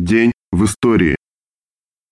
День в истории.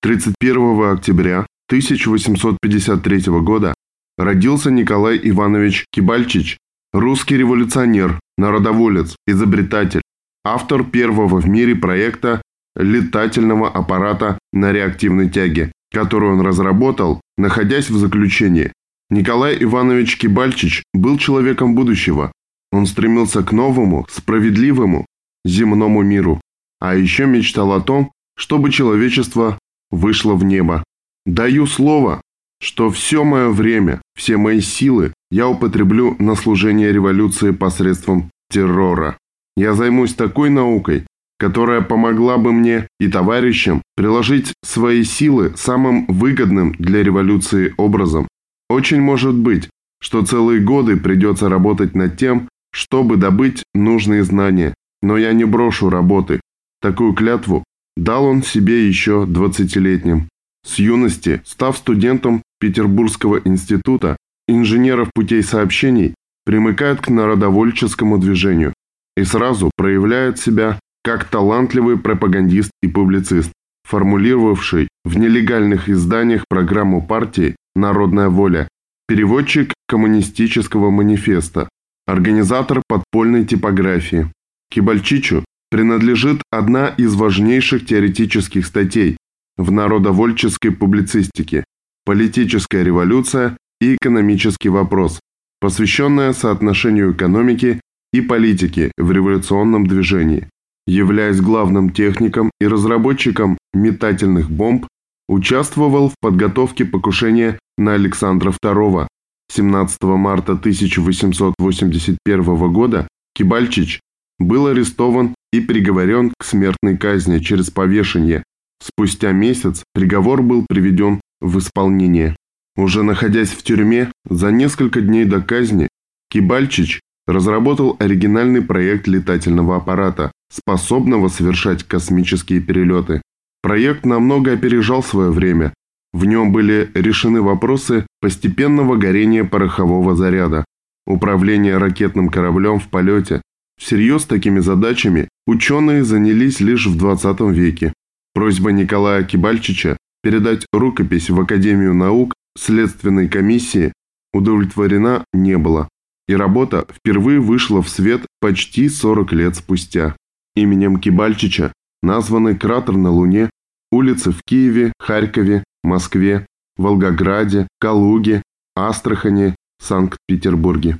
31 октября 1853 года родился Николай Иванович Кибальчич, русский революционер, народоволец, изобретатель, автор первого в мире проекта летательного аппарата на реактивной тяге, который он разработал, находясь в заключении. Николай Иванович Кибальчич был человеком будущего. Он стремился к новому, справедливому, земному миру а еще мечтал о том, чтобы человечество вышло в небо. Даю слово, что все мое время, все мои силы я употреблю на служение революции посредством террора. Я займусь такой наукой, которая помогла бы мне и товарищам приложить свои силы самым выгодным для революции образом. Очень может быть, что целые годы придется работать над тем, чтобы добыть нужные знания, но я не брошу работы, Такую клятву дал он себе еще двадцатилетним. С юности, став студентом Петербургского института инженеров путей сообщений, примыкает к народовольческому движению и сразу проявляет себя как талантливый пропагандист и публицист, формулировавший в нелегальных изданиях программу партии «Народная воля», переводчик коммунистического манифеста, организатор подпольной типографии. Кибальчичу принадлежит одна из важнейших теоретических статей в народовольческой публицистике «Политическая революция и экономический вопрос», посвященная соотношению экономики и политики в революционном движении. Являясь главным техником и разработчиком метательных бомб, участвовал в подготовке покушения на Александра II. 17 марта 1881 года Кибальчич был арестован и приговорен к смертной казни через повешение. Спустя месяц приговор был приведен в исполнение. Уже находясь в тюрьме, за несколько дней до казни, Кибальчич разработал оригинальный проект летательного аппарата, способного совершать космические перелеты. Проект намного опережал свое время. В нем были решены вопросы постепенного горения порохового заряда, управления ракетным кораблем в полете, Всерьез такими задачами ученые занялись лишь в 20 веке. Просьба Николая Кибальчича передать рукопись в Академию наук Следственной комиссии удовлетворена не была, и работа впервые вышла в свет почти 40 лет спустя. Именем Кибальчича названы кратер на Луне, улицы в Киеве, Харькове, Москве, Волгограде, Калуге, Астрахани, Санкт-Петербурге.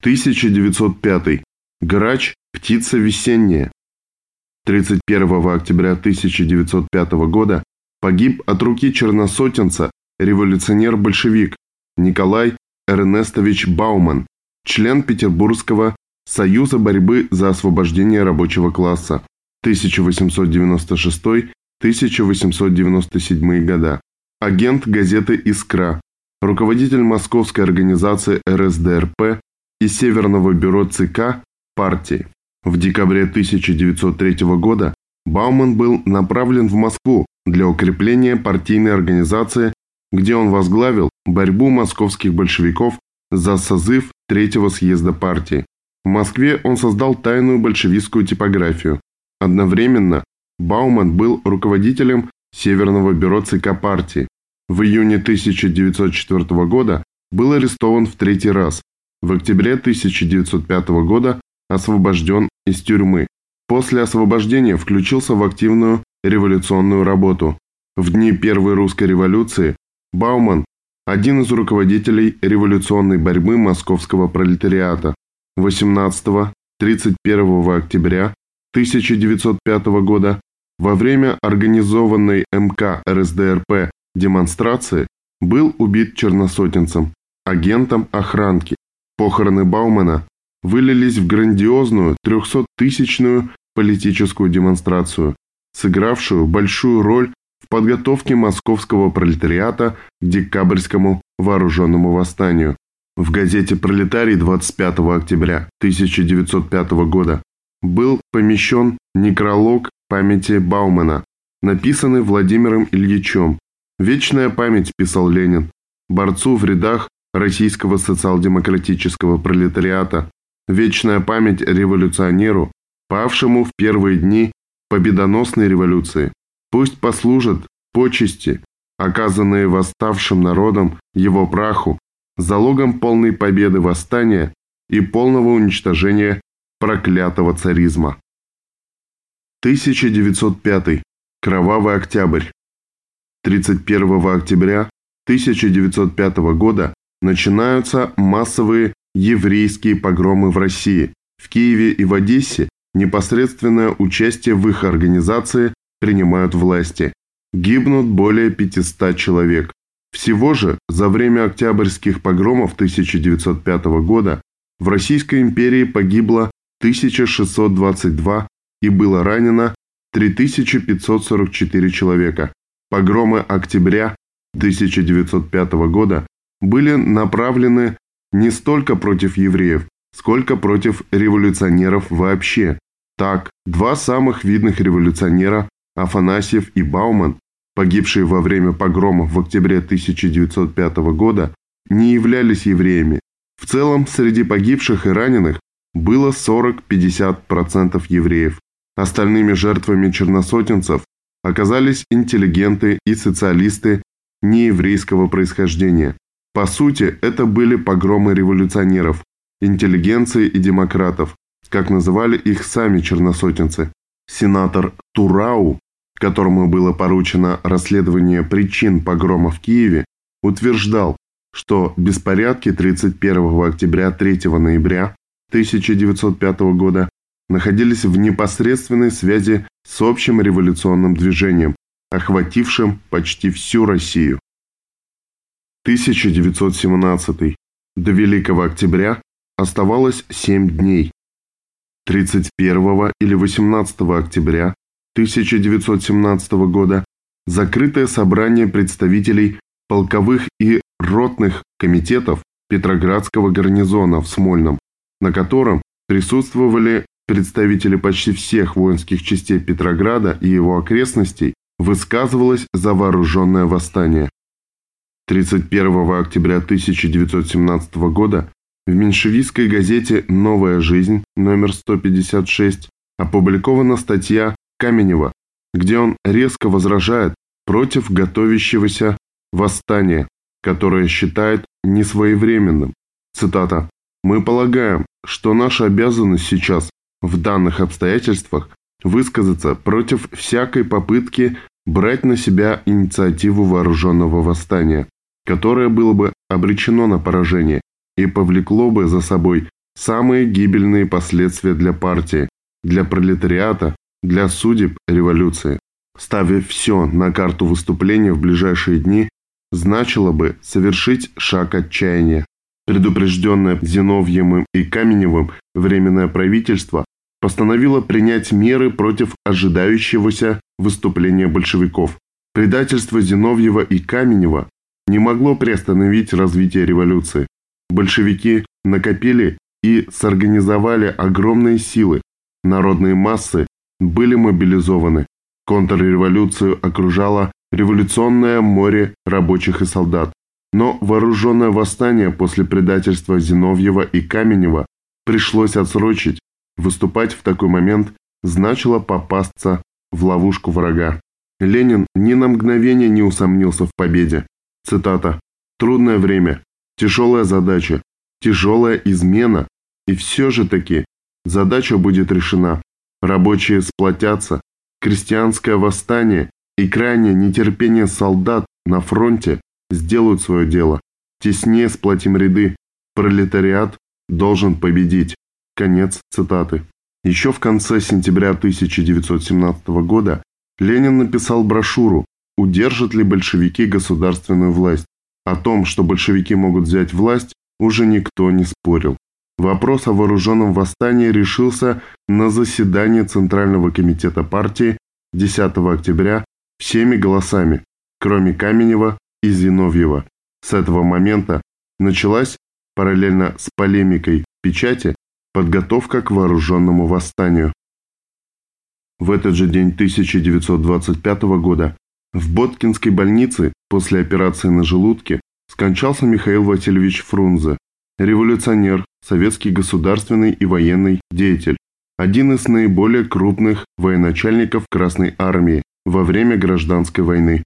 1905. Грач – птица весенняя. 31 октября 1905 года погиб от руки черносотенца революционер-большевик Николай Эрнестович Бауман, член Петербургского Союза борьбы за освобождение рабочего класса 1896-1897 года, агент газеты «Искра», руководитель московской организации РСДРП и Северного бюро ЦК партии. В декабре 1903 года Бауман был направлен в Москву для укрепления партийной организации, где он возглавил борьбу московских большевиков за созыв Третьего съезда партии. В Москве он создал тайную большевистскую типографию. Одновременно Бауман был руководителем Северного бюро ЦК партии. В июне 1904 года был арестован в третий раз в октябре 1905 года освобожден из тюрьмы. После освобождения включился в активную революционную работу. В дни Первой русской революции Бауман – один из руководителей революционной борьбы московского пролетариата. 18-31 октября 1905 года во время организованной МК РСДРП демонстрации был убит черносотенцем, агентом охранки. Похороны Баумана вылились в грандиозную трехсоттысячную политическую демонстрацию, сыгравшую большую роль в подготовке московского пролетариата к декабрьскому вооруженному восстанию. В газете «Пролетарий» 25 октября 1905 года был помещен некролог памяти Баумана, написанный Владимиром Ильичем. «Вечная память», – писал Ленин, борцу в рядах российского социал-демократического пролетариата, вечная память революционеру, павшему в первые дни победоносной революции. Пусть послужат почести, оказанные восставшим народом его праху, залогом полной победы восстания и полного уничтожения проклятого царизма. 1905. Кровавый октябрь. 31 октября 1905 года начинаются массовые еврейские погромы в России. В Киеве и в Одессе непосредственное участие в их организации принимают власти. Гибнут более 500 человек. Всего же за время октябрьских погромов 1905 года в Российской империи погибло 1622 и было ранено 3544 человека. Погромы октября 1905 года были направлены не столько против евреев, сколько против революционеров вообще. Так, два самых видных революционера, Афанасьев и Бауман, погибшие во время погромов в октябре 1905 года, не являлись евреями. В целом, среди погибших и раненых было 40-50% евреев. Остальными жертвами черносотенцев оказались интеллигенты и социалисты нееврейского происхождения. По сути, это были погромы революционеров, интеллигенции и демократов, как называли их сами черносотенцы. Сенатор Турау, которому было поручено расследование причин погрома в Киеве, утверждал, что беспорядки 31 октября 3 ноября 1905 года находились в непосредственной связи с общим революционным движением, охватившим почти всю Россию. 1917. До Великого Октября оставалось 7 дней. 31 или 18 октября 1917 года закрытое собрание представителей полковых и ротных комитетов Петроградского гарнизона в Смольном, на котором присутствовали представители почти всех воинских частей Петрограда и его окрестностей, высказывалось за вооруженное восстание. 31 октября 1917 года в меньшевистской газете «Новая жизнь» номер 156 опубликована статья Каменева, где он резко возражает против готовящегося восстания, которое считает несвоевременным. Цитата. «Мы полагаем, что наша обязанность сейчас в данных обстоятельствах высказаться против всякой попытки брать на себя инициативу вооруженного восстания, которое было бы обречено на поражение и повлекло бы за собой самые гибельные последствия для партии, для пролетариата, для судеб революции. Ставив все на карту выступления в ближайшие дни, значило бы совершить шаг отчаяния. Предупрежденное Зиновьевым и Каменевым Временное правительство постановило принять меры против ожидающегося выступления большевиков. Предательство Зиновьева и Каменева не могло приостановить развитие революции. Большевики накопили и сорганизовали огромные силы. Народные массы были мобилизованы. Контрреволюцию окружало революционное море рабочих и солдат. Но вооруженное восстание после предательства Зиновьева и Каменева пришлось отсрочить. Выступать в такой момент значило попасться в ловушку врага. Ленин ни на мгновение не усомнился в победе. Цитата. «Трудное время, тяжелая задача, тяжелая измена, и все же таки задача будет решена. Рабочие сплотятся, крестьянское восстание и крайнее нетерпение солдат на фронте сделают свое дело. Теснее сплотим ряды. Пролетариат должен победить. Конец цитаты. Еще в конце сентября 1917 года Ленин написал брошюру «Удержат ли большевики государственную власть?». О том, что большевики могут взять власть, уже никто не спорил. Вопрос о вооруженном восстании решился на заседании Центрального комитета партии 10 октября всеми голосами, кроме Каменева и Зиновьева. С этого момента началась, параллельно с полемикой печати, подготовка к вооруженному восстанию. В этот же день 1925 года в Боткинской больнице после операции на желудке скончался Михаил Васильевич Фрунзе, революционер, советский государственный и военный деятель. один из наиболее крупных военачальников Красной Армии во время Гражданской войны.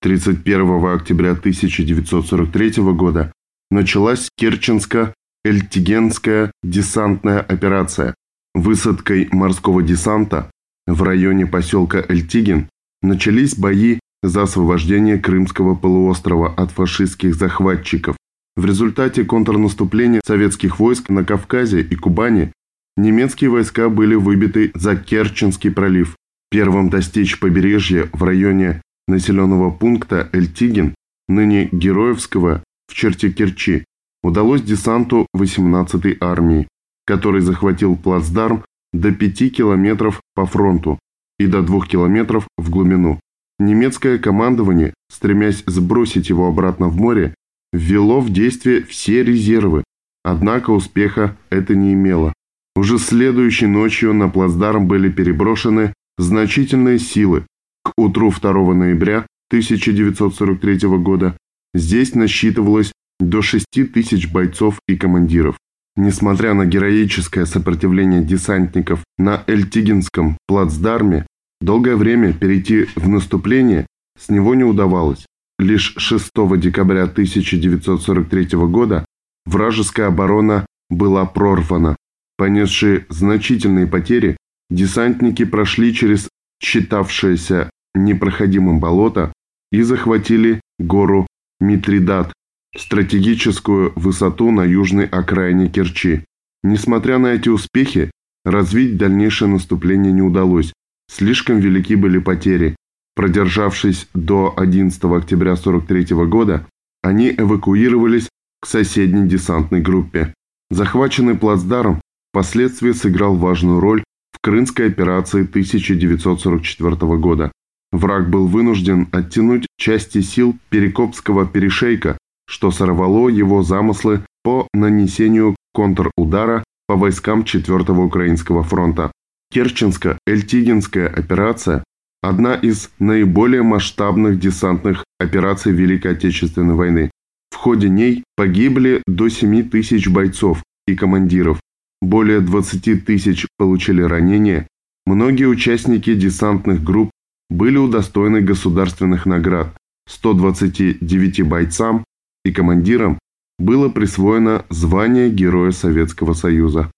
31 октября 1943 года началась Керченско-Эльтигенская десантная операция. Высадкой морского десанта в районе поселка Эльтигин начались бои за освобождение Крымского полуострова от фашистских захватчиков. В результате контрнаступления советских войск на Кавказе и Кубани немецкие войска были выбиты за Керченский пролив. Первым достичь побережья в районе населенного пункта Эльтигин, ныне Героевского, в черте Керчи, удалось десанту 18-й армии, который захватил плацдарм до 5 километров по фронту и до 2 километров в глубину. Немецкое командование, стремясь сбросить его обратно в море, ввело в действие все резервы, однако успеха это не имело. Уже следующей ночью на плацдарм были переброшены значительные силы. К утру 2 ноября 1943 года здесь насчитывалось до 6 тысяч бойцов и командиров. Несмотря на героическое сопротивление десантников на Эльтигинском плацдарме, долгое время перейти в наступление с него не удавалось. Лишь 6 декабря 1943 года вражеская оборона была прорвана. Понесшие значительные потери, десантники прошли через считавшееся непроходимым болото и захватили гору Митридат, стратегическую высоту на южной окраине Керчи. Несмотря на эти успехи, развить дальнейшее наступление не удалось. Слишком велики были потери. Продержавшись до 11 октября 1943 года, они эвакуировались к соседней десантной группе. Захваченный плацдарм впоследствии сыграл важную роль в Крымской операции 1944 года. Враг был вынужден оттянуть части сил Перекопского перешейка что сорвало его замыслы по нанесению контрудара по войскам 4-го Украинского фронта. Керченско-Эльтигинская операция – одна из наиболее масштабных десантных операций Великой Отечественной войны. В ходе ней погибли до 7 тысяч бойцов и командиров, более 20 тысяч получили ранения, многие участники десантных групп были удостоены государственных наград, 129 бойцам и командирам было присвоено звание Героя Советского Союза.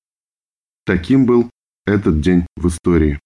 Таким был этот день в истории.